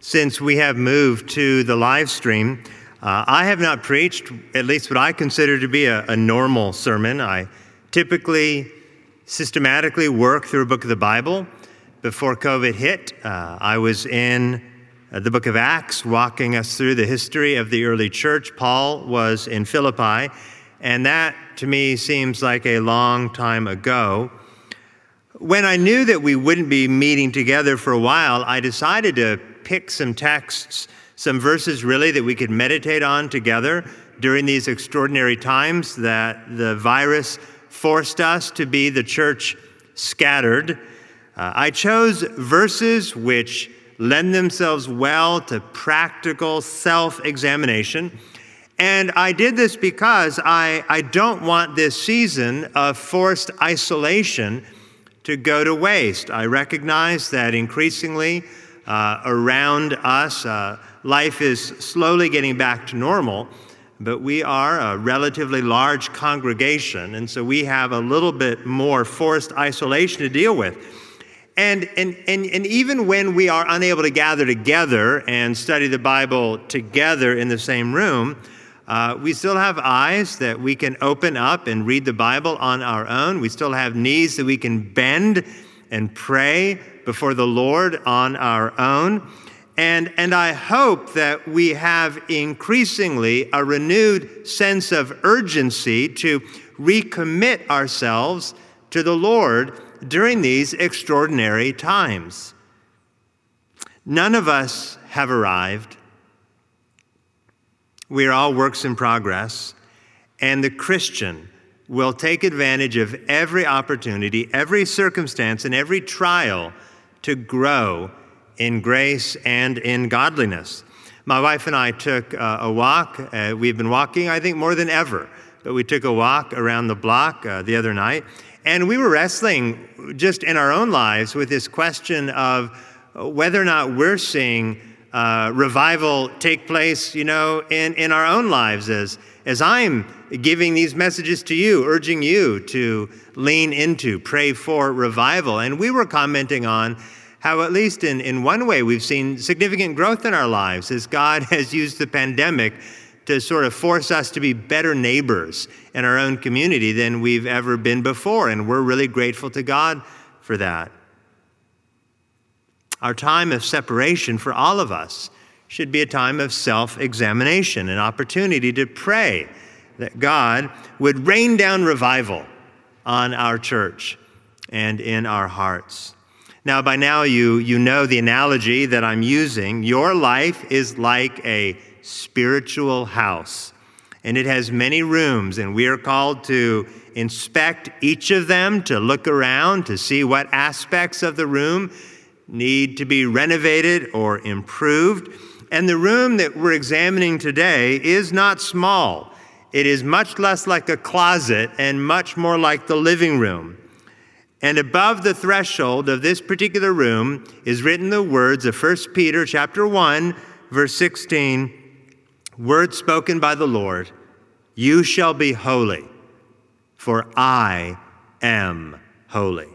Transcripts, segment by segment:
since we have moved to the live stream. Uh, I have not preached, at least what I consider to be a, a normal sermon. I typically systematically work through a book of the Bible. Before COVID hit, uh, I was in uh, the book of Acts, walking us through the history of the early church. Paul was in Philippi, and that to me seems like a long time ago. When I knew that we wouldn't be meeting together for a while, I decided to pick some texts, some verses really that we could meditate on together during these extraordinary times that the virus forced us to be the church scattered. Uh, I chose verses which lend themselves well to practical self examination. And I did this because I, I don't want this season of forced isolation to go to waste. I recognize that increasingly uh, around us, uh, life is slowly getting back to normal, but we are a relatively large congregation, and so we have a little bit more forced isolation to deal with. And, and, and, and even when we are unable to gather together and study the Bible together in the same room, uh, we still have eyes that we can open up and read the Bible on our own. We still have knees that we can bend and pray before the Lord on our own. And, and I hope that we have increasingly a renewed sense of urgency to recommit ourselves to the Lord during these extraordinary times. None of us have arrived. We are all works in progress, and the Christian will take advantage of every opportunity, every circumstance, and every trial to grow in grace and in godliness. My wife and I took uh, a walk. Uh, we've been walking, I think, more than ever, but we took a walk around the block uh, the other night, and we were wrestling just in our own lives with this question of whether or not we're seeing uh, revival take place, you know, in, in our own lives as, as I'm giving these messages to you, urging you to lean into, pray for revival. And we were commenting on how, at least in, in one way, we've seen significant growth in our lives as God has used the pandemic to sort of force us to be better neighbors in our own community than we've ever been before. And we're really grateful to God for that. Our time of separation for all of us should be a time of self examination, an opportunity to pray that God would rain down revival on our church and in our hearts. Now, by now, you, you know the analogy that I'm using. Your life is like a spiritual house, and it has many rooms, and we are called to inspect each of them, to look around, to see what aspects of the room need to be renovated or improved. And the room that we're examining today is not small. It is much less like a closet and much more like the living room. And above the threshold of this particular room is written the words of 1 Peter chapter 1 verse 16, words spoken by the Lord, you shall be holy, for I am holy.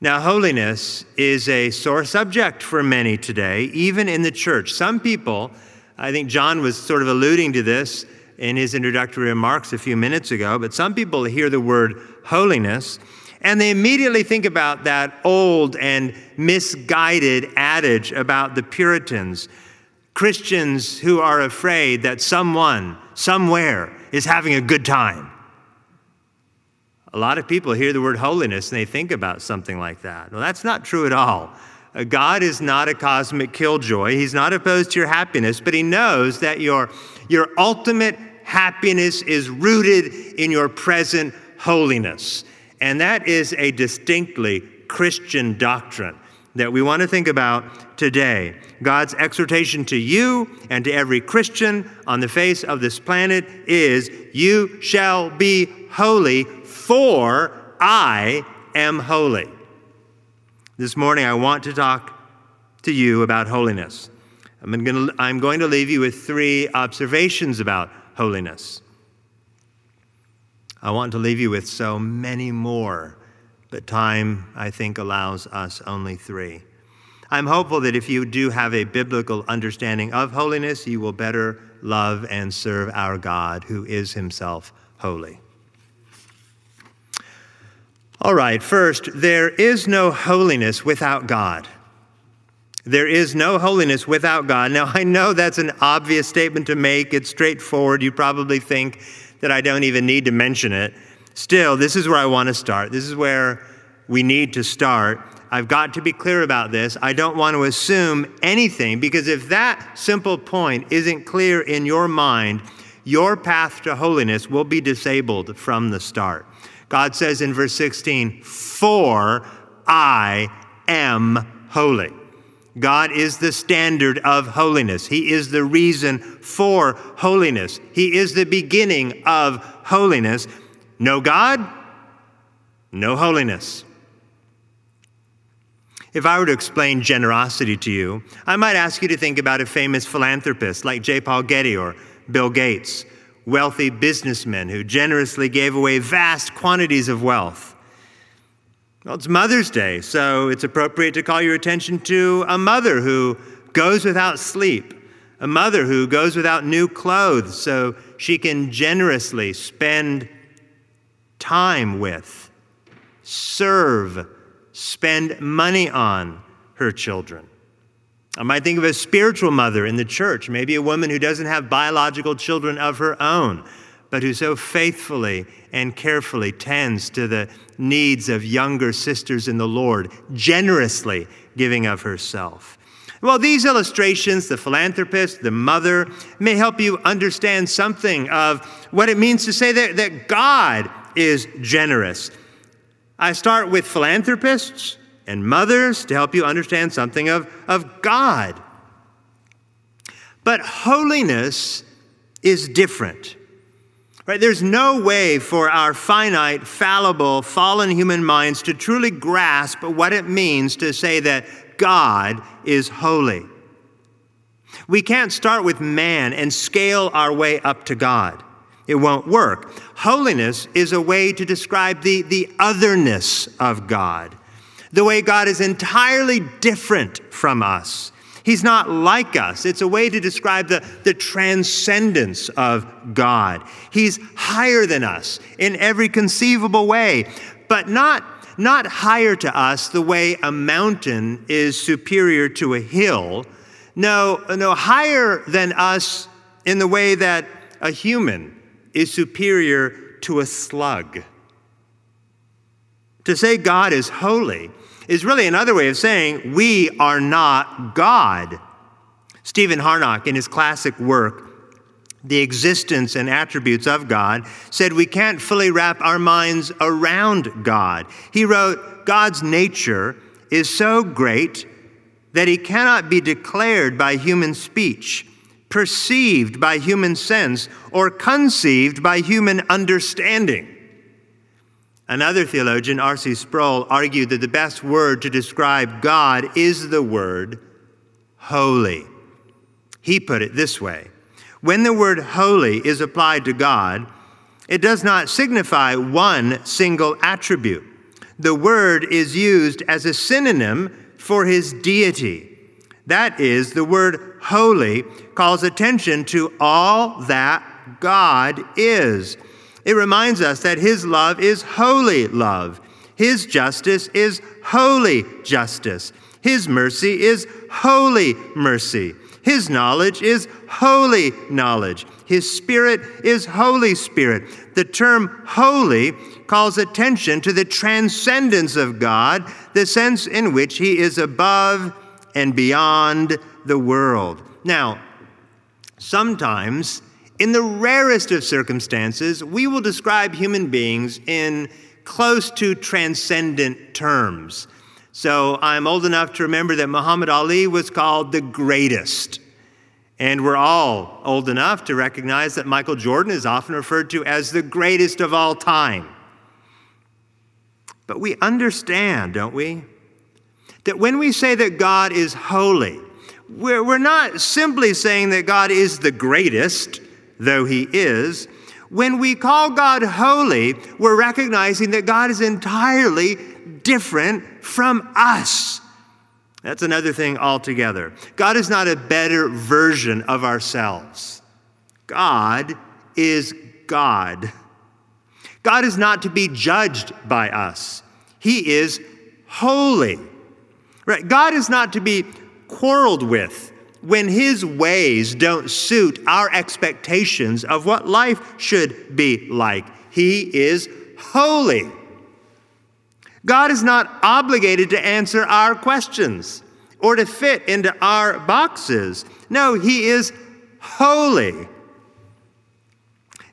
Now, holiness is a sore subject for many today, even in the church. Some people, I think John was sort of alluding to this in his introductory remarks a few minutes ago, but some people hear the word holiness and they immediately think about that old and misguided adage about the Puritans Christians who are afraid that someone, somewhere, is having a good time. A lot of people hear the word holiness and they think about something like that. Well, that's not true at all. Uh, God is not a cosmic killjoy. He's not opposed to your happiness, but He knows that your, your ultimate happiness is rooted in your present holiness. And that is a distinctly Christian doctrine that we want to think about today. God's exhortation to you and to every Christian on the face of this planet is You shall be holy, for I am holy. This morning, I want to talk to you about holiness. I'm going, to, I'm going to leave you with three observations about holiness. I want to leave you with so many more, but time, I think, allows us only three. I'm hopeful that if you do have a biblical understanding of holiness, you will better love and serve our God, who is himself holy. All right, first, there is no holiness without God. There is no holiness without God. Now, I know that's an obvious statement to make. It's straightforward. You probably think that I don't even need to mention it. Still, this is where I want to start. This is where we need to start. I've got to be clear about this. I don't want to assume anything because if that simple point isn't clear in your mind, your path to holiness will be disabled from the start. God says in verse 16, For I am holy. God is the standard of holiness. He is the reason for holiness. He is the beginning of holiness. No God, no holiness. If I were to explain generosity to you, I might ask you to think about a famous philanthropist like J. Paul Getty or Bill Gates, wealthy businessmen who generously gave away vast quantities of wealth. Well, it's Mother's Day, so it's appropriate to call your attention to a mother who goes without sleep, a mother who goes without new clothes so she can generously spend time with, serve, spend money on her children. I might think of a spiritual mother in the church, maybe a woman who doesn't have biological children of her own, but who so faithfully and carefully tends to the needs of younger sisters in the Lord, generously giving of herself. Well, these illustrations, the philanthropist, the mother, may help you understand something of what it means to say that, that God is generous. I start with philanthropists and mothers to help you understand something of, of God. But holiness is different. Right? There's no way for our finite, fallible, fallen human minds to truly grasp what it means to say that God is holy. We can't start with man and scale our way up to God. It won't work. Holiness is a way to describe the, the otherness of God, the way God is entirely different from us. He's not like us. It's a way to describe the, the transcendence of God. He's higher than us in every conceivable way, but not, not higher to us the way a mountain is superior to a hill. No, no, higher than us in the way that a human is superior to a slug. To say God is holy is really another way of saying we are not God. Stephen Charnock, in his classic work, The Existence and Attributes of God, said we can't fully wrap our minds around God. He wrote, God's nature is so great that he cannot be declared by human speech perceived by human sense or conceived by human understanding. Another theologian, R.C. Sproul, argued that the best word to describe God is the word holy. He put it this way When the word holy is applied to God, it does not signify one single attribute. The word is used as a synonym for his deity. That is, the word holy calls attention to all that God is. It reminds us that His love is holy love, His justice is holy justice, His mercy is holy mercy, His knowledge is holy knowledge, His Spirit is Holy Spirit. The term holy calls attention to the transcendence of God, the sense in which He is above and beyond the world. Now, sometimes, in the rarest of circumstances, we will describe human beings in close to transcendent terms. So I'm old enough to remember that Muhammad Ali was called the greatest. And we're all old enough to recognize that Michael Jordan is often referred to as the greatest of all time. But we understand, don't we, that when we say that God is holy, we're, not simply saying that God is the greatest, though He is. When we call God holy, we're recognizing that God is entirely different from us. That's another thing altogether. God is not a better version of ourselves. God is God. God is not to be judged by us. He is holy. Right? God is not to be quarreled with when his ways don't suit our expectations of what life should be like. He is holy. God is not obligated to answer our questions or to fit into our boxes. No, he is holy.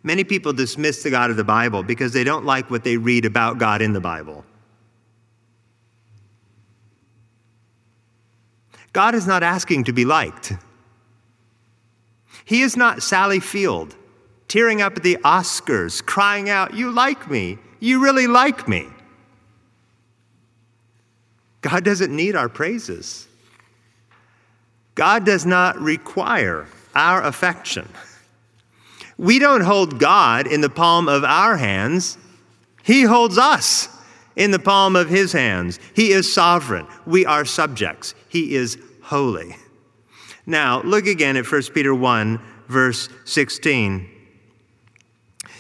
Many people dismiss the God of the Bible because they don't like what they read about God in the Bible. God is not asking to be liked. He is not Sally Field tearing up at the Oscars, crying out, You like me. You really like me. God doesn't need our praises. God does not require our affection. We don't hold God in the palm of our hands, He holds us in the palm of His hands. He is sovereign. We are subjects. He is holy. Now, look again at 1 Peter 1, verse 16.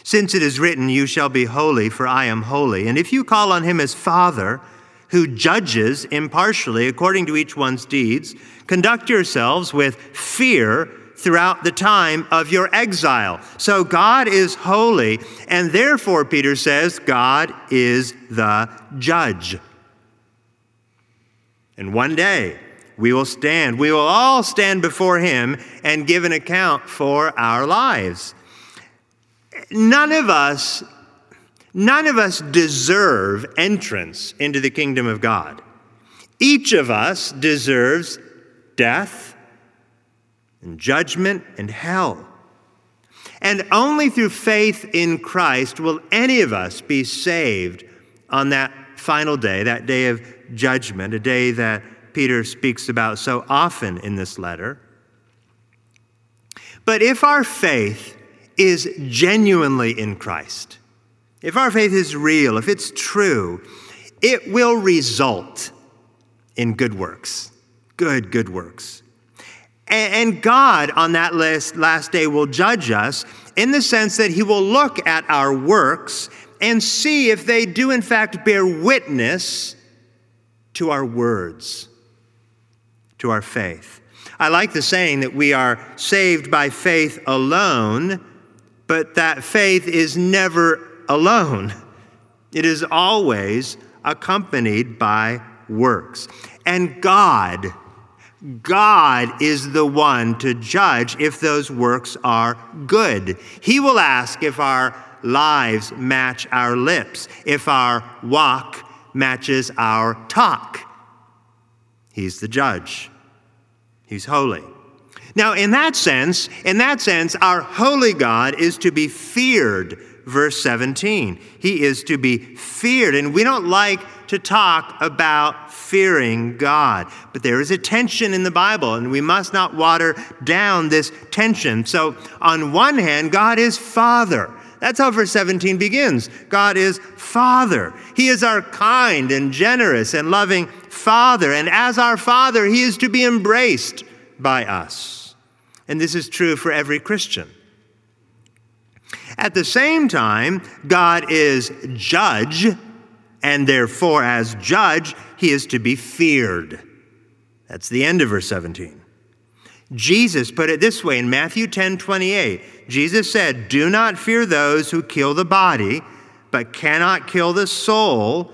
Since it is written, You shall be holy, for I am holy. And if you call on him as Father, who judges impartially according to each one's deeds, conduct yourselves with fear throughout the time of your exile. So God is holy, and therefore, Peter says, God is the judge. And one day, we will stand. We will all stand before him and give an account for our lives. None of us none of us deserve entrance into the kingdom of God. Each of us deserves death and judgment and hell. And only through faith in Christ will any of us be saved on that final day, that day of judgment, a day that Peter speaks about so often in this letter. But if our faith is genuinely in Christ, if our faith is real, if it's true, it will result in good works. Good, good works. And God on that last, day will judge us in the sense that he will look at our works and see if they do, in fact, bear witness to our words, to our faith. I like the saying that we are saved by faith alone, but that faith is never alone. It is always accompanied by works. And God, God is the one to judge if those works are good. He will ask if our lives match our lips, if our walk matches our talk. He's the judge. He's holy. Now, in that sense, in that sense, our holy God is to be feared. Verse 17. He is to be feared. And we don't like to talk about fearing God. But there is a tension in the Bible, and we must not water down this tension. So, on one hand, God is Father. That's how verse 17 begins. God is Father. He is our kind and generous and loving Father. And as our Father, He is to be embraced by us. And this is true for every Christian. At the same time, God is judge and therefore, as judge, he is to be feared. That's the end of verse 17. Jesus put it this way in Matthew 10 28. Jesus said, Do not fear those who kill the body, but cannot kill the soul.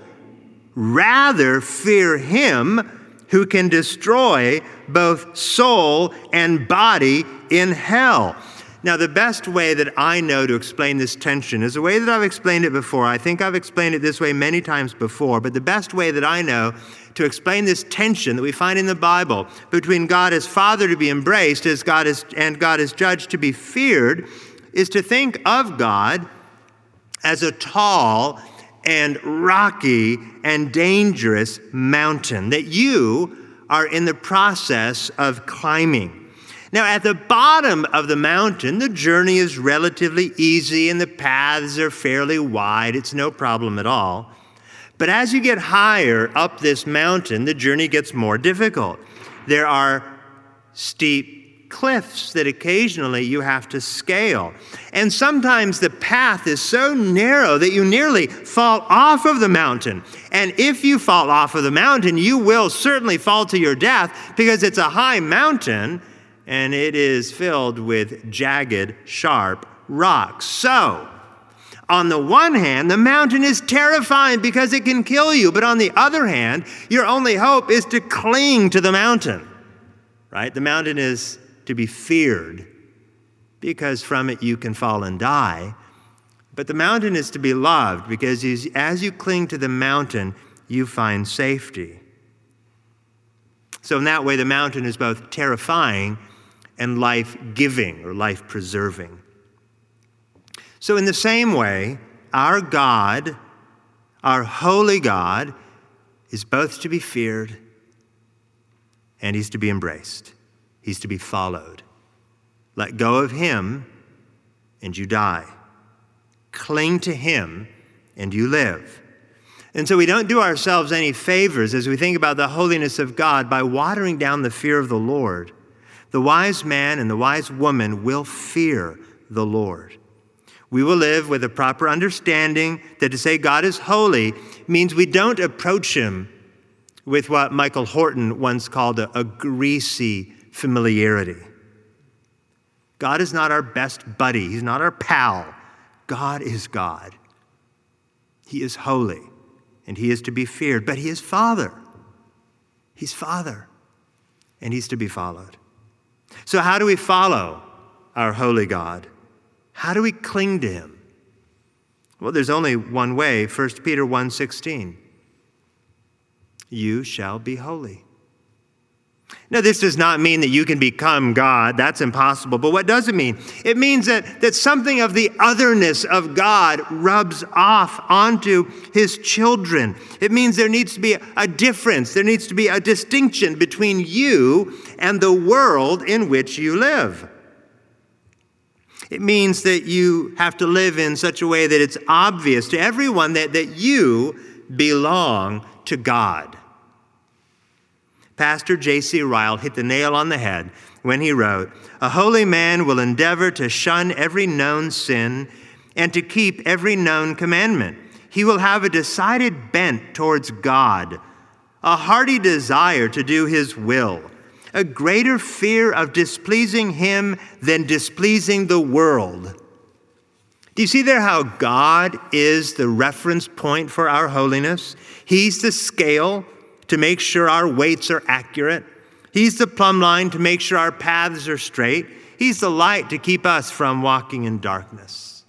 Rather, fear him who can destroy both soul and body in hell. Now, the best way that I know to explain this tension is the way that I've explained it before. I think I've explained it this way many times before, but the best way that I know to explain this tension that we find in the Bible between God as Father to be embraced as God is, and God as Judge to be feared is to think of God as a tall and rocky and dangerous mountain that you are in the process of climbing. Now, at the bottom of the mountain, the journey is relatively easy and the paths are fairly wide. It's no problem at all. But as you get higher up this mountain, the journey gets more difficult. There are steep cliffs that occasionally you have to scale. And sometimes the path is so narrow that you nearly fall off of the mountain. And if you fall off of the mountain, you will certainly fall to your death because it's a high mountain and it is filled with jagged, sharp rocks. So, on the one hand, the mountain is terrifying because it can kill you, but on the other hand, your only hope is to cling to the mountain. Right? The mountain is to be feared because from it you can fall and die. But the mountain is to be loved because as you cling to the mountain, you find safety. So, in that way, the mountain is both terrifying and life giving or life preserving. So, in the same way, our God, our holy God, is both to be feared and he's to be embraced. He's to be followed. Let go of him and you die. Cling to him and you live. And so we don't do ourselves any favors as we think about the holiness of God by watering down the fear of the Lord. The wise man and the wise woman will fear the Lord. We will live with a proper understanding that to say God is holy means we don't approach him with what Michael Horton once called a, a greasy familiarity. God is not our best buddy, He's not our pal. God is God. He is holy and He is to be feared, but He is Father. He's Father and He's to be followed. So, how do we follow our holy God? How do we cling to Him? Well, there's only one way 1 Peter 1:16. You shall be holy now, this does not mean that you can become God. That's impossible. But what does it mean? It means that, that something of the otherness of God rubs off onto his children. It means there needs to be a difference, there needs to be a distinction between you and the world in which you live. It means that you have to live in such a way that it's obvious to everyone that, that you belong to God. Pastor J.C. Ryle hit the nail on the head when he wrote A holy man will endeavor to shun every known sin and to keep every known commandment. He will have a decided bent towards God, a hearty desire to do his will, a greater fear of displeasing him than displeasing the world. Do you see there how God is the reference point for our holiness? He's the scale to make sure our weights are accurate. He's the plumb line to make sure our paths are straight. He's the light to keep us from walking in darkness.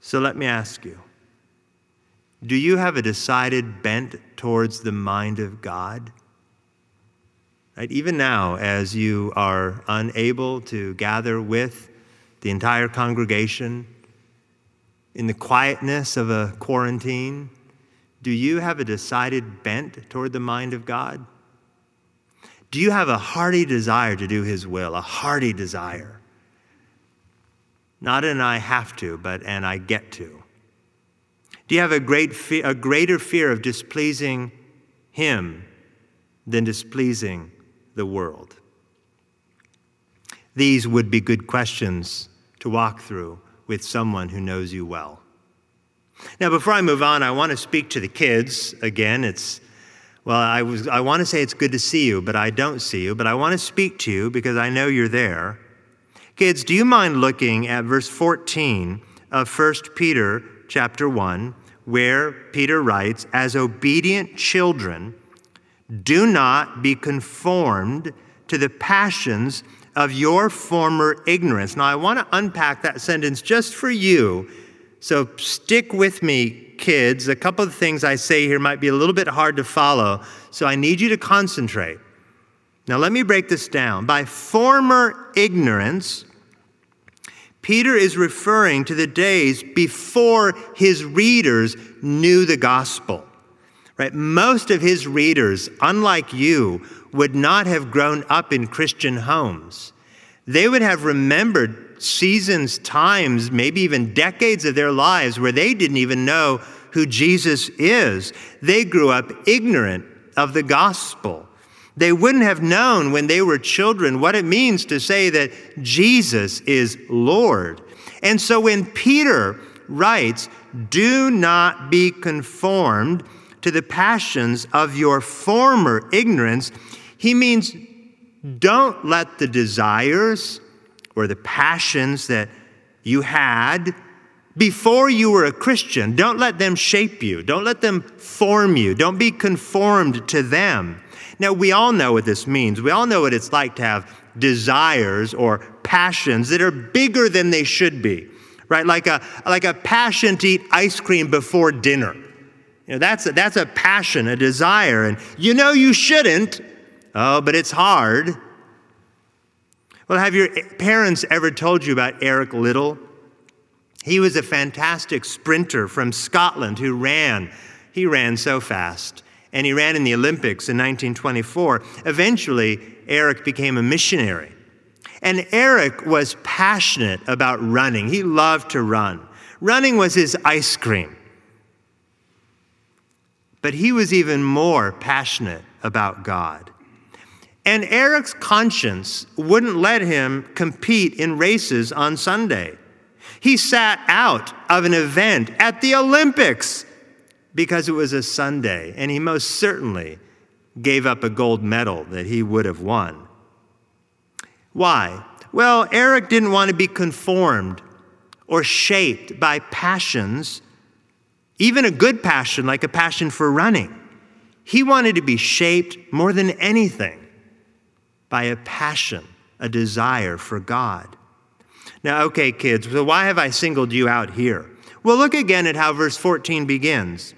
So let me ask you do you have a decided bent towards the mind of God? Right? Even now, as you are unable to gather with the entire congregation in the quietness of a quarantine, do you have a decided bent toward the mind of God? Do you have a hearty desire to do His will? A hearty desire. Not an I have to, but an I get to. Do you have a, great fe- a greater fear of displeasing Him than displeasing the world? These would be good questions to walk through with someone who knows you well. Now, before I move on, I want to speak to the kids again. It's, well, I, was, I want to say it's good to see you, but I don't see you. But I want to speak to you because I know you're there. Kids, do you mind looking at verse 14 of 1 Peter chapter 1, where Peter writes, As obedient children, do not be conformed to the passions of your former ignorance. Now, I want to unpack that sentence just for you so stick with me, kids. A couple of things I say here might be a little bit hard to follow, so I need you to concentrate. Now, let me break this down. By former ignorance, Peter is referring to the days before his readers knew the gospel. Right? Most of his readers, unlike you, would not have grown up in Christian homes. They would have remembered seasons, times, maybe even decades of their lives where they didn't even know who Jesus is, they grew up ignorant of the gospel. They wouldn't have known when they were children what it means to say that Jesus is Lord. And so when Peter writes, Do not be conformed to the passions of your former ignorance, he means don't let the desires or the passions that you had before you were a Christian, don't let them shape you. Don't let them form you. Don't be conformed to them. Now, we all know what this means. We all know what it's like to have desires or passions that are bigger than they should be, right? Like a, like a passion to eat ice cream before dinner. You know, that's a, that's a passion, a desire. And you know you shouldn't, oh, but it's hard. Well, have your parents ever told you about Eric Liddell? He was a fantastic sprinter from Scotland who ran. He ran so fast. And he ran in the Olympics in 1924. Eventually, Eric became a missionary. And Eric was passionate about running. He loved to run. Running was his ice cream. But he was even more passionate about God. And Eric's conscience wouldn't let him compete in races on Sunday. He sat out of an event at the Olympics because it was a Sunday, and he most certainly gave up a gold medal that he would have won. Why? Well, Eric didn't want to be conformed or shaped by passions, even a good passion like a passion for running. He wanted to be shaped more than anything by a passion, a desire for God. Now, okay, kids, so why have I singled you out here? Well, look again at how verse 14 begins.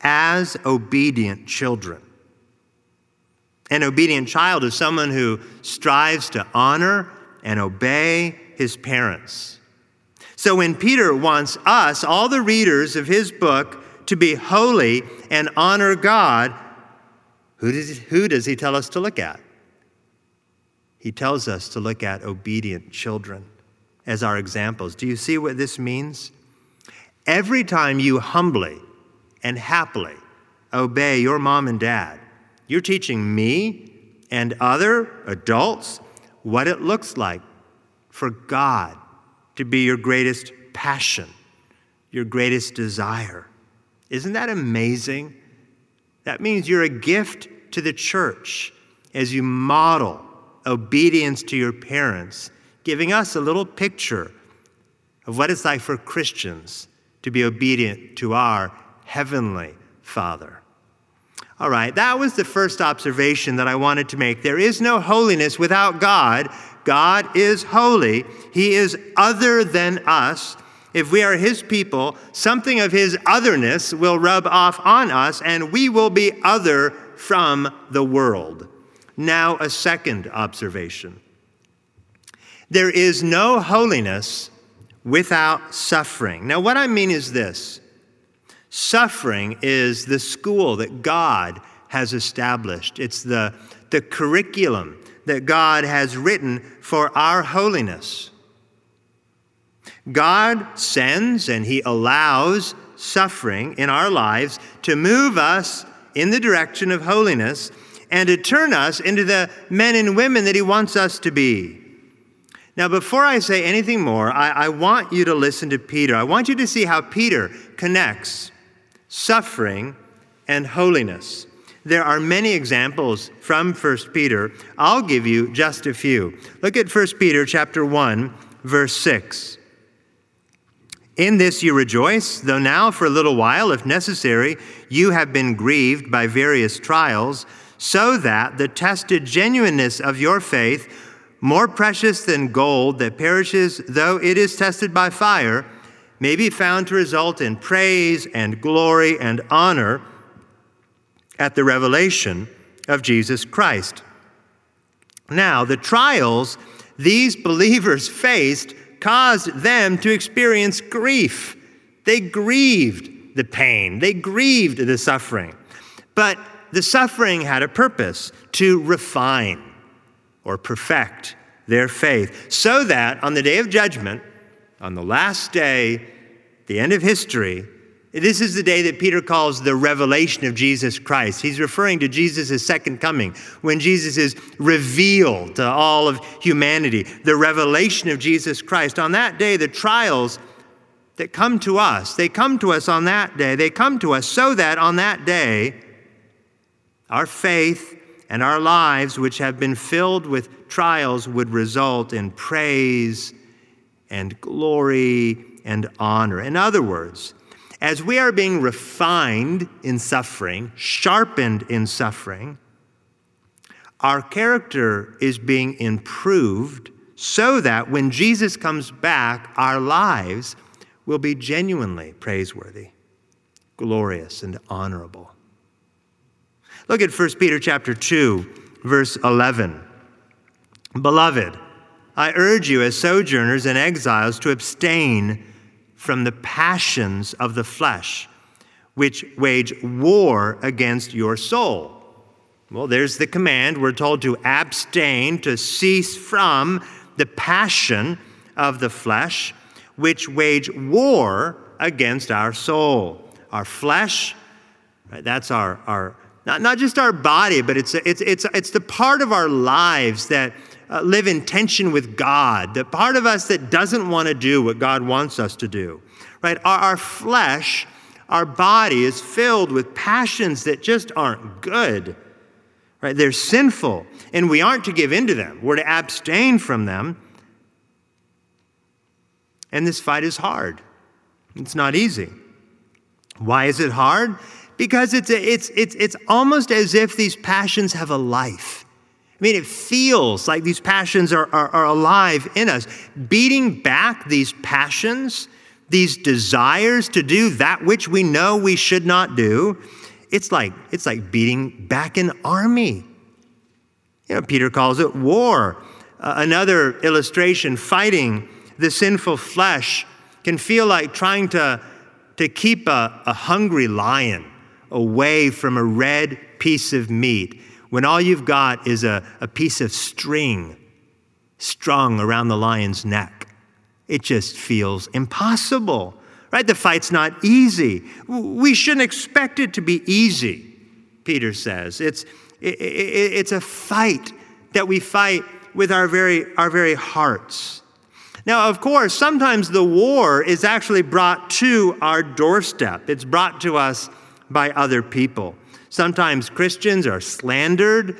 As obedient children. An obedient child is someone who strives to honor and obey his parents. So when Peter wants us, all the readers of his book, to be holy and honor God, who does, who does he tell us to look at? he tells us to look at obedient children as our examples. Do you see what this means? Every time you humbly and happily obey your mom and dad, you're teaching me and other adults what it looks like for God to be your greatest passion, your greatest desire. Isn't that amazing? That means you're a gift to the church as you model obedience to your parents, giving us a little picture of what it's like for Christians to be obedient to our Heavenly Father. All right, that was the first observation that I wanted to make. There is no holiness without God. God is holy, He is other than us. If we are His people, something of His otherness will rub off on us, and we will be other from the world. Now, a second observation there is no holiness without suffering. Now, what I mean is this suffering is the school that God has established, it's the, the curriculum that God has written for our holiness. God sends and He allows suffering in our lives to move us in the direction of holiness and to turn us into the men and women that He wants us to be. Now, before I say anything more, I, I, want you to listen to Peter. I want you to see how Peter connects suffering and holiness. There are many examples from 1 Peter. I'll give you just a few. Look at 1 Peter chapter 1, verse 6. In this you rejoice, though now for a little while, if necessary, you have been grieved by various trials so that the tested genuineness of your faith, more precious than gold that perishes though it is tested by fire, may be found to result in praise and glory and honor at the revelation of Jesus Christ. Now, the trials these believers faced caused them to experience grief. They grieved the pain, they grieved the suffering. But the suffering had a purpose to refine or perfect their faith, so that on the day of judgment, on the last day, the end of history, This is the day that Peter calls the revelation of Jesus Christ. He's referring to Jesus' second coming, when Jesus is revealed to all of humanity, the revelation of Jesus Christ. On that day, the trials that come to us, they come to us on that day. They come to us so that on that day, our faith and our lives, which have been filled with trials, would result in praise and glory and honor. In other words, as we are being refined in suffering, sharpened in suffering, our character is being improved so that when Jesus comes back, our lives will be genuinely praiseworthy, glorious, and honorable. Look at 1 Peter chapter 2, verse 11. Beloved, I urge you as sojourners and exiles to abstain from the passions of the flesh, which wage war against your soul. Well, there's the command. We're told to abstain, to cease from the passion of the flesh, which wage war against our soul. Our flesh, right, that's our, our not, not just our body, but it's, it's, it's, it's the part of our lives that uh, live in tension with God, the part of us that doesn't want to do what God wants us to do, right? Our, our flesh, our body is filled with passions that just aren't good, right? They're sinful, and we aren't to give in to them. We're to abstain from them. And this fight is hard. It's not easy. Why is it hard? Because it's, it's, it's, it's almost as if these passions have a life. I mean, it feels like these passions are, are, are, alive in us. Beating back these passions, these desires to do that which we know we should not do, it's like, it's like beating back an army. You know, Peter calls it war. Uh, another illustration fighting the sinful flesh can feel like trying to, to keep a, a hungry lion away from a red piece of meat when all you've got is a, a piece of string strung around the lion's neck. It just feels impossible, right? The fight's not easy. We shouldn't expect it to be easy, Peter says. It's, it, it, it's a fight that we fight with our very, our very hearts. Now, of course, sometimes the war is actually brought to our doorstep, it's brought to us by other people. Sometimes Christians are slandered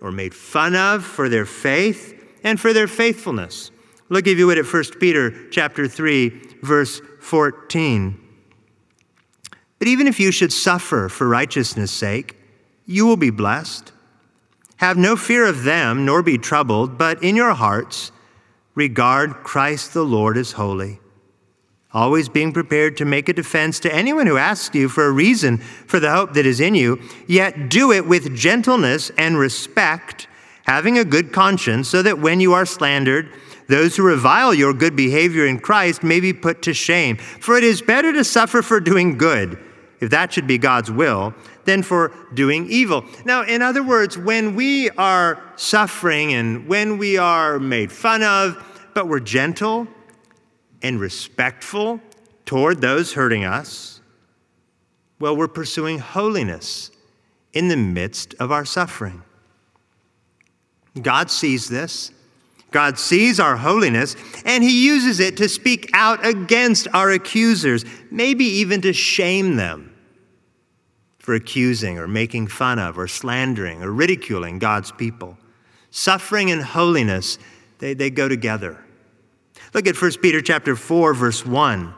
or made fun of for their faith and for their faithfulness. Look, if you would, at 1 Peter chapter 3, verse 14. But even if you should suffer for righteousness' sake, you will be blessed. Have no fear of them, nor be troubled, but in your hearts regard Christ the Lord as holy always being prepared to make a defense to anyone who asks you for a reason for the hope that is in you, yet do it with gentleness and respect, having a good conscience, so that when you are slandered, those who revile your good behavior in Christ may be put to shame. For it is better to suffer for doing good, if that should be God's will, than for doing evil. Now, in other words, when we are suffering and when we are made fun of, but we're gentle, and respectful toward those hurting us, well, we're pursuing holiness in the midst of our suffering. God sees this. God sees our holiness, and He uses it to speak out against our accusers, maybe even to shame them for accusing or making fun of or slandering or ridiculing God's people. Suffering and holiness, they, they go together. Look at 1 Peter chapter 4 verse 1.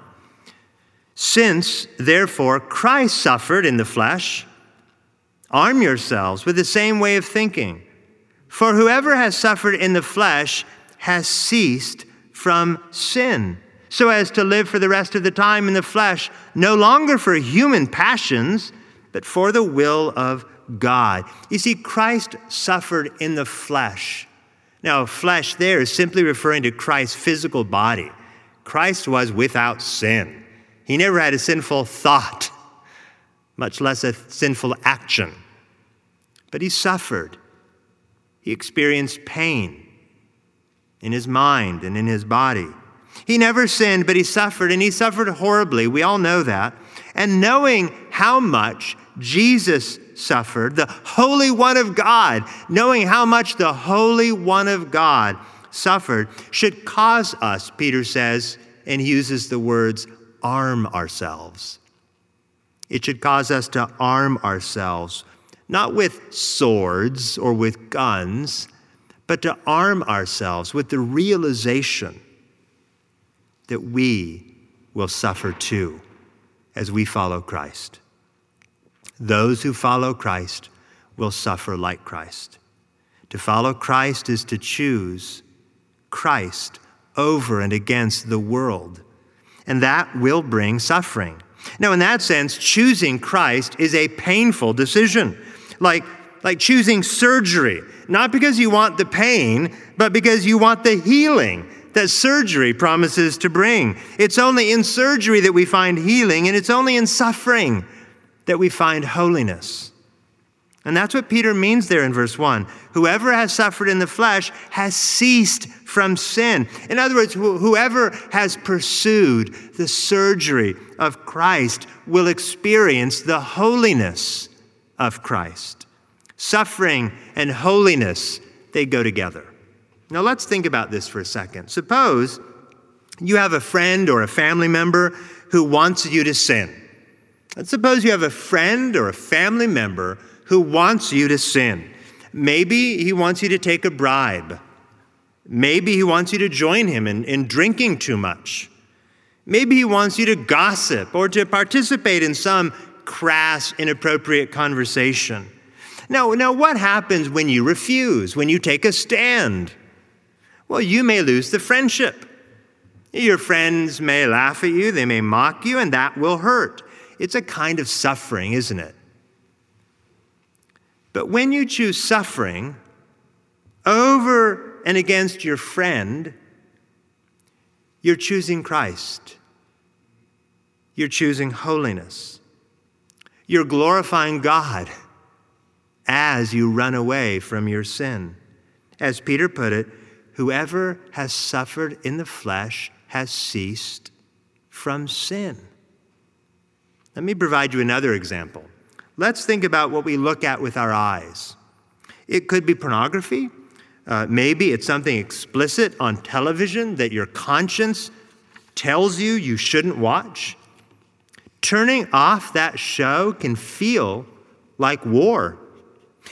Since therefore Christ suffered in the flesh, arm yourselves with the same way of thinking. For whoever has suffered in the flesh has ceased from sin, so as to live for the rest of the time in the flesh, no longer for human passions, but for the will of God. You see, Christ suffered in the flesh now, flesh there is simply referring to Christ's physical body. Christ was without sin. He never had a sinful thought, much less a sinful action. But he suffered. He experienced pain in his mind and in his body. He never sinned, but he suffered, and he suffered horribly. We all know that. And knowing how much Jesus suffered, the Holy One of God, knowing how much the Holy One of God suffered, should cause us, Peter says, and he uses the words, arm ourselves. It should cause us to arm ourselves, not with swords or with guns, but to arm ourselves with the realization that we will suffer too as we follow Christ. Those who follow Christ will suffer like Christ. To follow Christ is to choose Christ over and against the world, and that will bring suffering. Now, in that sense, choosing Christ is a painful decision, like, like choosing surgery, not because you want the pain, but because you want the healing that surgery promises to bring. It's only in surgery that we find healing, and it's only in suffering that we find holiness. And that's what Peter means there in verse 1. Whoever has suffered in the flesh has ceased from sin. In other words, whoever has pursued the surgery of Christ will experience the holiness of Christ. Suffering and holiness, they go together. Now let's think about this for a second. Suppose you have a friend or a family member who wants you to sin. Suppose you have a friend or a family member who wants you to sin. Maybe he wants you to take a bribe. Maybe he wants you to join him in, in drinking too much. Maybe he wants you to gossip or to participate in some crass, inappropriate conversation. Now, now, what happens when you refuse, when you take a stand? Well, you may lose the friendship. Your friends may laugh at you, they may mock you, and that will hurt. It's a kind of suffering, isn't it? But when you choose suffering over and against your friend, you're choosing Christ. You're choosing holiness. You're glorifying God as you run away from your sin. As Peter put it, whoever has suffered in the flesh has ceased from sin. Let me provide you another example. Let's think about what we look at with our eyes. It could be pornography. Uh, maybe it's something explicit on television that your conscience tells you you shouldn't watch. Turning off that show can feel like war.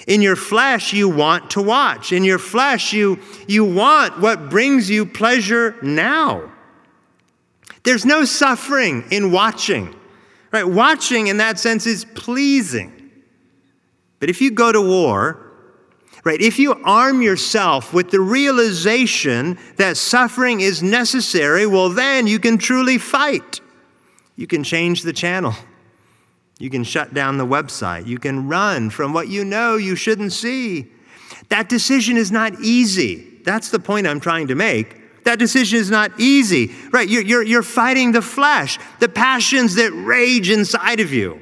In your flesh, you want to watch. In your flesh, you, you want what brings you pleasure now. There's no suffering in watching. Right? Watching in that sense is pleasing. But if you go to war, right, if you arm yourself with the realization that suffering is necessary, well, then you can truly fight. You can change the channel. You can shut down the website. You can run from what you know you shouldn't see. That decision is not easy. That's the point I'm trying to make. That decision is not easy, right? You're, you're, you're fighting the flesh, the passions that rage inside of you.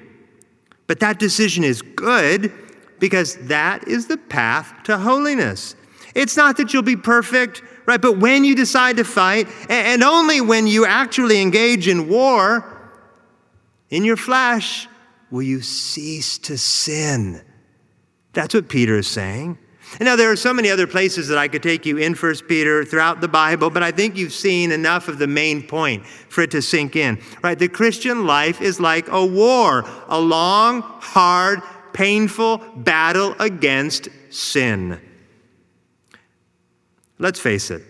But that decision is good because that is the path to holiness. It's not that you'll be perfect, right? But when you decide to fight, and only when you actually engage in war in your flesh, will you cease to sin. That's what Peter is saying. Now there are so many other places that I could take you in First Peter throughout the Bible, but I think you've seen enough of the main point for it to sink in. Right? The Christian life is like a war, a long, hard, painful battle against sin. Let's face it.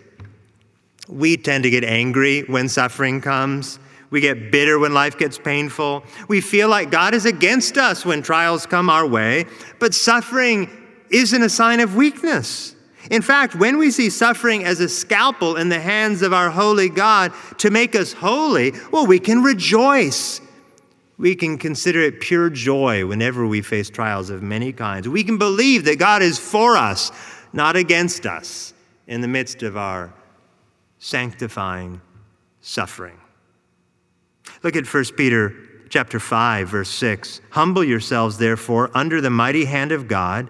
We tend to get angry when suffering comes. We get bitter when life gets painful. We feel like God is against us when trials come our way. But suffering isn't a sign of weakness. In fact, when we see suffering as a scalpel in the hands of our holy God to make us holy, well, we can rejoice. We can consider it pure joy whenever we face trials of many kinds. We can believe that God is for us, not against us, in the midst of our sanctifying suffering. Look at 1 Peter chapter 5 verse 6. Humble yourselves therefore under the mighty hand of God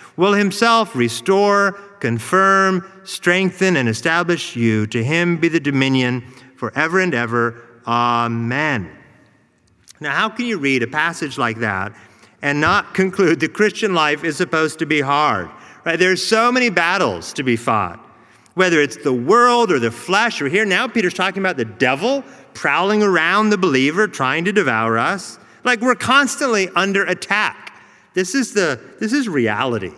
will himself restore, confirm, strengthen, and establish you. To him be the dominion forever and ever. Amen. Now, how can you read a passage like that and not conclude the Christian life is supposed to be hard? Right? There's so many battles to be fought, whether it's the world or the flesh, or here now Peter's talking about the devil prowling around the believer trying to devour us. Like we're constantly under attack. This is the this is reality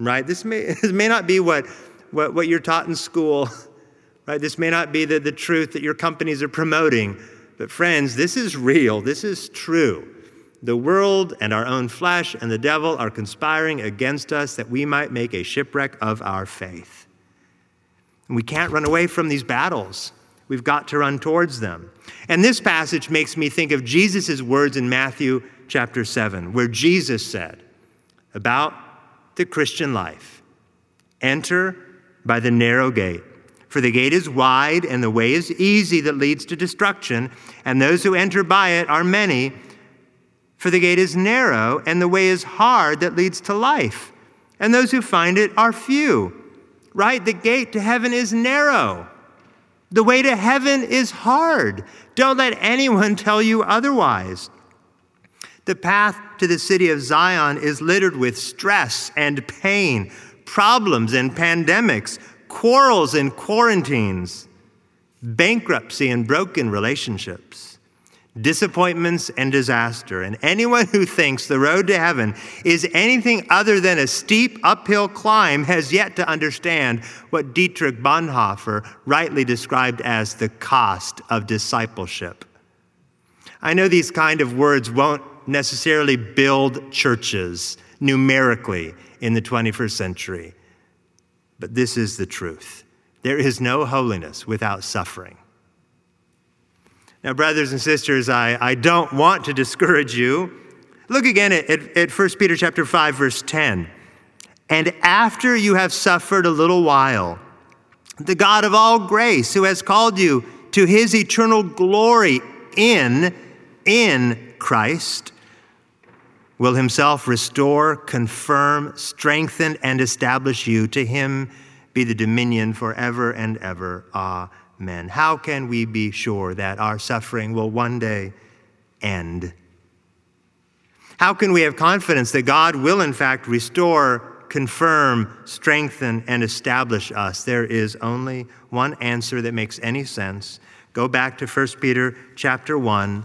right? This may, this may not be what, what, what you're taught in school, right? This may not be the, the truth that your companies are promoting. But, friends, this is real. This is true. The world and our own flesh and the devil are conspiring against us that we might make a shipwreck of our faith. And we can't run away from these battles. We've got to run towards them. And this passage makes me think of Jesus' words in Matthew chapter 7, where Jesus said about the Christian life. Enter by the narrow gate. For the gate is wide and the way is easy that leads to destruction, and those who enter by it are many. For the gate is narrow and the way is hard that leads to life, and those who find it are few. Right? The gate to heaven is narrow. The way to heaven is hard. Don't let anyone tell you otherwise. The path to the city of Zion is littered with stress and pain, problems and pandemics, quarrels and quarantines, bankruptcy and broken relationships, disappointments and disaster. And anyone who thinks the road to heaven is anything other than a steep uphill climb has yet to understand what Dietrich Bonhoeffer rightly described as the cost of discipleship. I know these kind of words won't necessarily build churches numerically in the 21st century. But this is the truth there is no holiness without suffering. Now, brothers and sisters, I, I don't want to discourage you. Look again at, at, at 1 Peter chapter 5, verse 10. And after you have suffered a little while, the God of all grace, who has called you to his eternal glory in, in Christ, will himself restore, confirm, strengthen, and establish you. To him be the dominion forever and ever. Amen. How can we be sure that our suffering will one day end? How can we have confidence that God will, in fact, restore, confirm, strengthen, and establish us? There is only one answer that makes any sense. Go back to 1 Peter chapter 1,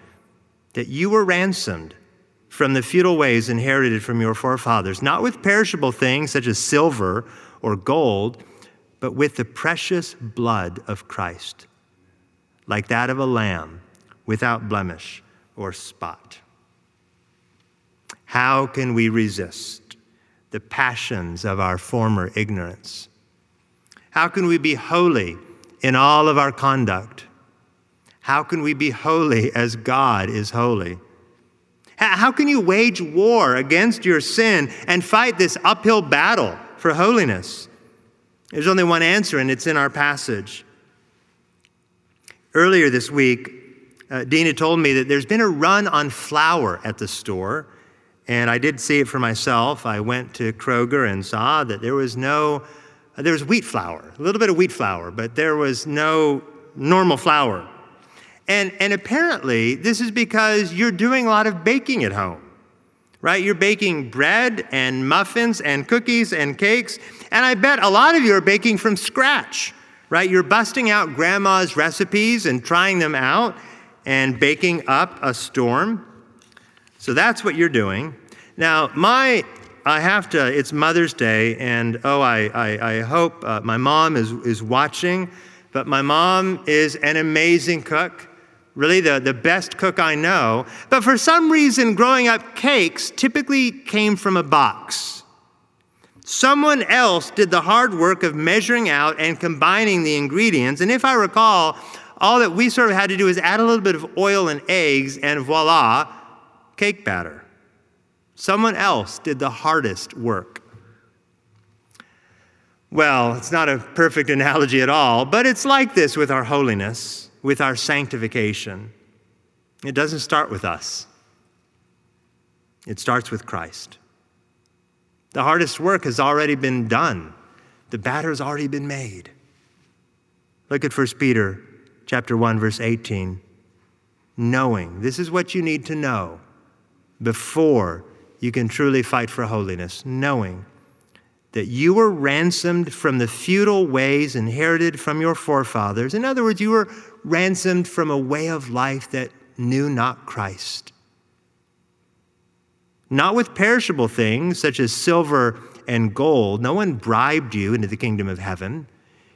that you were ransomed from the feudal ways inherited from your forefathers, not with perishable things such as silver or gold, but with the precious blood of Christ, like that of a lamb without blemish or spot. How can we resist the passions of our former ignorance? How can we be holy in all of our conduct? How can we be holy as God is holy? How can you wage war against your sin and fight this uphill battle for holiness? There's only one answer, and it's in our passage. Earlier this week, uh, Dina told me that there's been a run on flour at the store, and I did see it for myself. I went to Kroger and saw that there was no, uh, there was wheat flour, a little bit of wheat flour, but there was no normal flour. And, and apparently, this is because you're doing a lot of baking at home, right? You're baking bread and muffins and cookies and cakes. And I bet a lot of you are baking from scratch, right? You're busting out grandma's recipes and trying them out and baking up a storm. So that's what you're doing. Now, my I have to, it's Mother's Day, and oh, I, I, I hope uh, my mom is, is watching, but my mom is an amazing cook, really the, the best cook I know. But for some reason, growing up, cakes typically came from a box. Someone else did the hard work of measuring out and combining the ingredients. And if I recall, all that we sort of had to do is add a little bit of oil and eggs, and voila, cake batter. Someone else did the hardest work. Well, it's not a perfect analogy at all, but it's like this with our holiness, with our sanctification. It doesn't start with us, it starts with Christ. The hardest work has already been done. The batter has already been made. Look at 1 Peter chapter 1 verse 18. Knowing, this is what you need to know before you can truly fight for holiness, knowing that you were ransomed from the futile ways inherited from your forefathers. In other words, you were ransomed from a way of life that knew not Christ. Not with perishable things such as silver and gold. No one bribed you into the kingdom of heaven.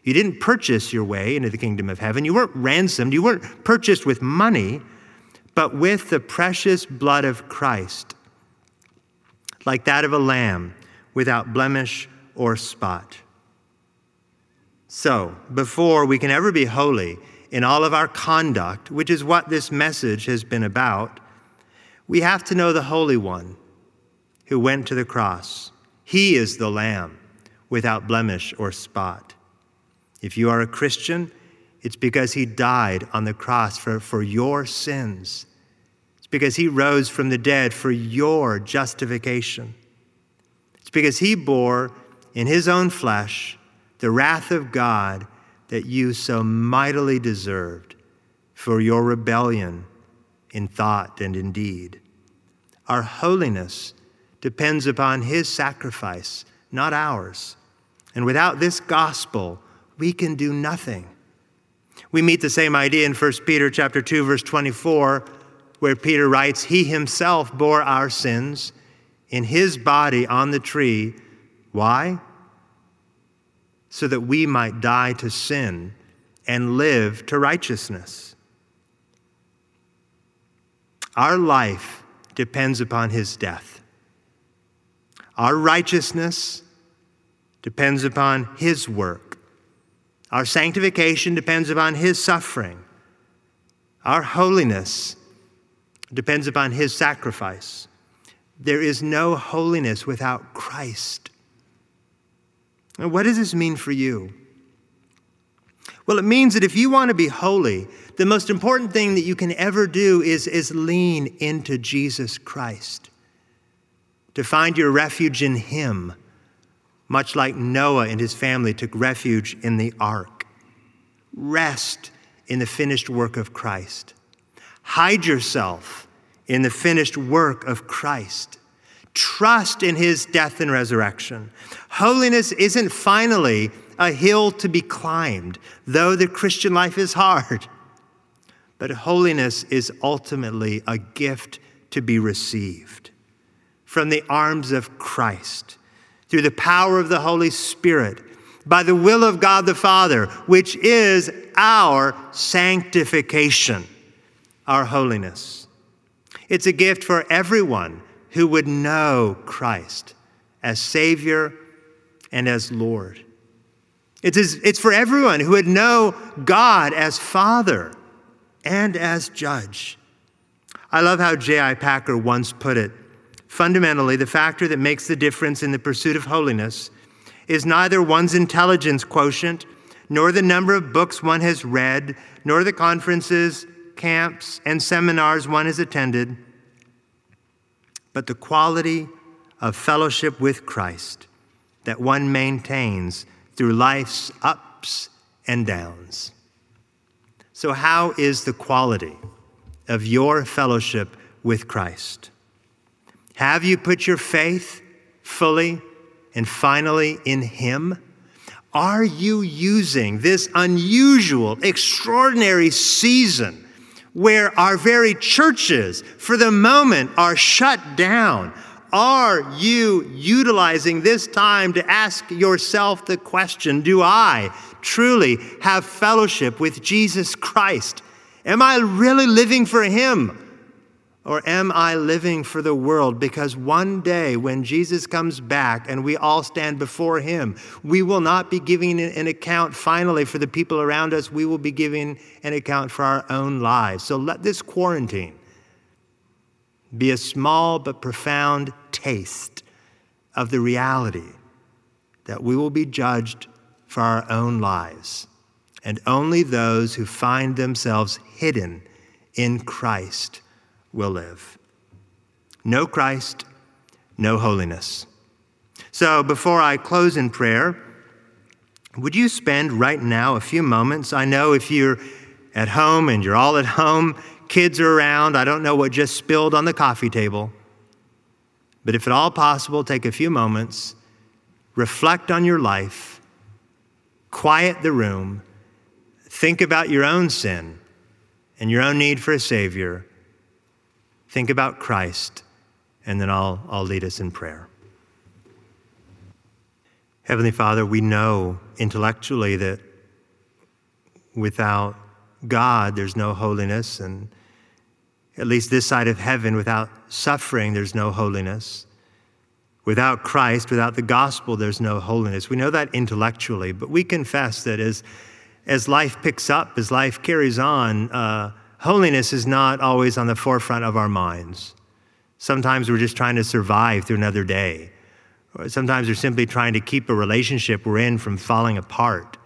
You didn't purchase your way into the kingdom of heaven. You weren't ransomed. You weren't purchased with money, but with the precious blood of Christ like that of a lamb without blemish or spot. So, before we can ever be holy in all of our conduct, which is what this message has been about, we have to know the Holy One who went to the cross. He is the Lamb without blemish or spot. If you are a Christian, it's because he died on the cross for, for your sins It's because he rose from the dead for your justification. It's because he bore in his own flesh the wrath of God that you so mightily deserved for your rebellion in thought and in deed. Our holiness depends upon his sacrifice, not ours. And without this gospel, we can do nothing. We meet the same idea in 1 Peter chapter 2 verse 24 where Peter writes, He himself bore our sins in his body on the tree. Why? So that we might die to sin and live to righteousness. Our life depends upon his death. Our righteousness depends upon his work. Our sanctification depends upon his suffering. Our holiness depends upon his sacrifice. There is no holiness without Christ. And what does this mean for you? Well, it means that if you want to be holy, the most important thing that you can ever do is, is lean into Jesus Christ, to find your refuge in Him, much like Noah and his family took refuge in the ark. Rest in the finished work of Christ. Hide yourself in the finished work of Christ. Trust in his death and resurrection. Holiness isn't finally a hill to be climbed, though the Christian life is hard. But holiness is ultimately a gift to be received from the arms of Christ through the power of the Holy Spirit by the will of God the Father, which is our sanctification our holiness. It's a gift for everyone who would know Christ as Savior and as Lord. It's, it's for everyone who would know God as Father and as Judge. I love how J.I. Packer once put it. Fundamentally, the factor that makes the difference in the pursuit of holiness is neither one's intelligence quotient, nor the number of books one has read, nor the conferences camps, and seminars one has attended, but the quality of fellowship with Christ that one maintains through life's ups and downs. So, how is the quality of your fellowship with Christ? Have you put your faith fully and finally in Him? Are you using this unusual, extraordinary season where our very churches, for the moment, are shut down? Are you utilizing this time to ask yourself the question Do I truly have fellowship with Jesus Christ? Am I really living for Him? Or am I living for the world? Because one day when Jesus comes back and we all stand before him, we will not be giving an account finally for the people around us. We will be giving an account for our own lives. So let this quarantine be a small but profound taste of the reality that we will be judged for our own lives. And only those who find themselves hidden in Christ will live. No Christ, no holiness. So before I close in prayer, would you spend right now a few moments? I know if you're at home and you're all at home, kids are around, I don't know what just spilled on the coffee table. But if at all possible, take a few moments, reflect on your life, quiet the room, think about your own sin and your own need for a Savior Think about Christ, and then I'll, I'll lead us in prayer. Heavenly Father, we know intellectually that without God, there's no holiness, and at least this side of heaven, without suffering, there's no holiness. Without Christ, without the gospel, there's no holiness. We know that intellectually, but we confess that as, as life picks up, as life carries on, uh, holiness is not always on the forefront of our minds. Sometimes we're just trying to survive through another day. Sometimes we're simply trying to keep a relationship we're in from falling apart.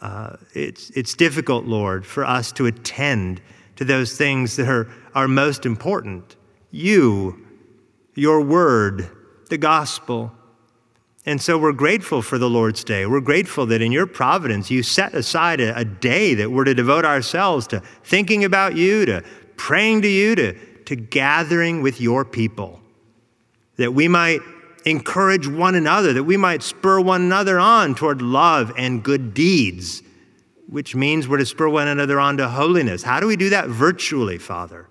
Uh, it's, it's difficult, Lord, for us to attend to those things that are, are most important you, your word, the gospel. And so we're grateful for the Lord's Day. We're grateful that in your providence, you set aside a, a, day that we're to devote ourselves to thinking about you, to praying to you, to, to gathering with your people. That we might encourage one another, that we might spur one another on toward love and good deeds, which means we're to spur one another on to holiness. How do we do that virtually, Father?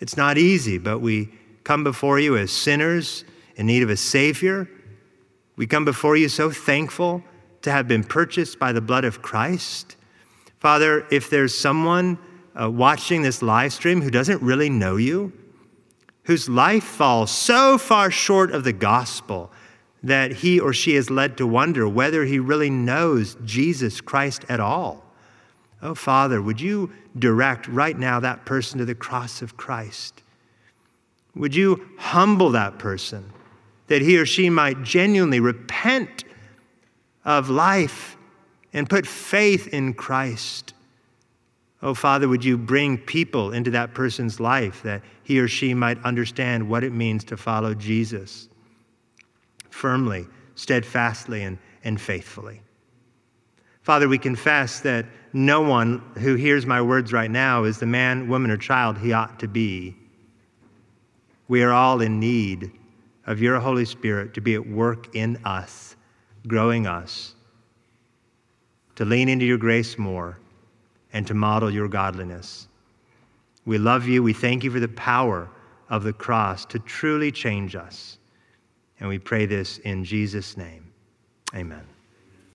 It's not easy, but we come before you as sinners in need of a Savior we come before you so thankful to have been purchased by the blood of Christ. Father, if there's someone uh, watching this live stream who doesn't really know you, whose life falls so far short of the gospel that he or she is led to wonder whether he really knows Jesus Christ at all. Oh, Father, would you direct right now that person to the cross of Christ? Would you humble that person? That he or she might genuinely repent of life and put faith in Christ. Oh, Father, would you bring people into that person's life that he or she might understand what it means to follow Jesus firmly, steadfastly, and, and faithfully? Father, we confess that no one who hears my words right now is the man, woman, or child he ought to be. We are all in need of your Holy Spirit to be at work in us, growing us, to lean into your grace more, and to model your godliness. We love you. We thank you for the power of the cross to truly change us. And we pray this in Jesus' name. Amen.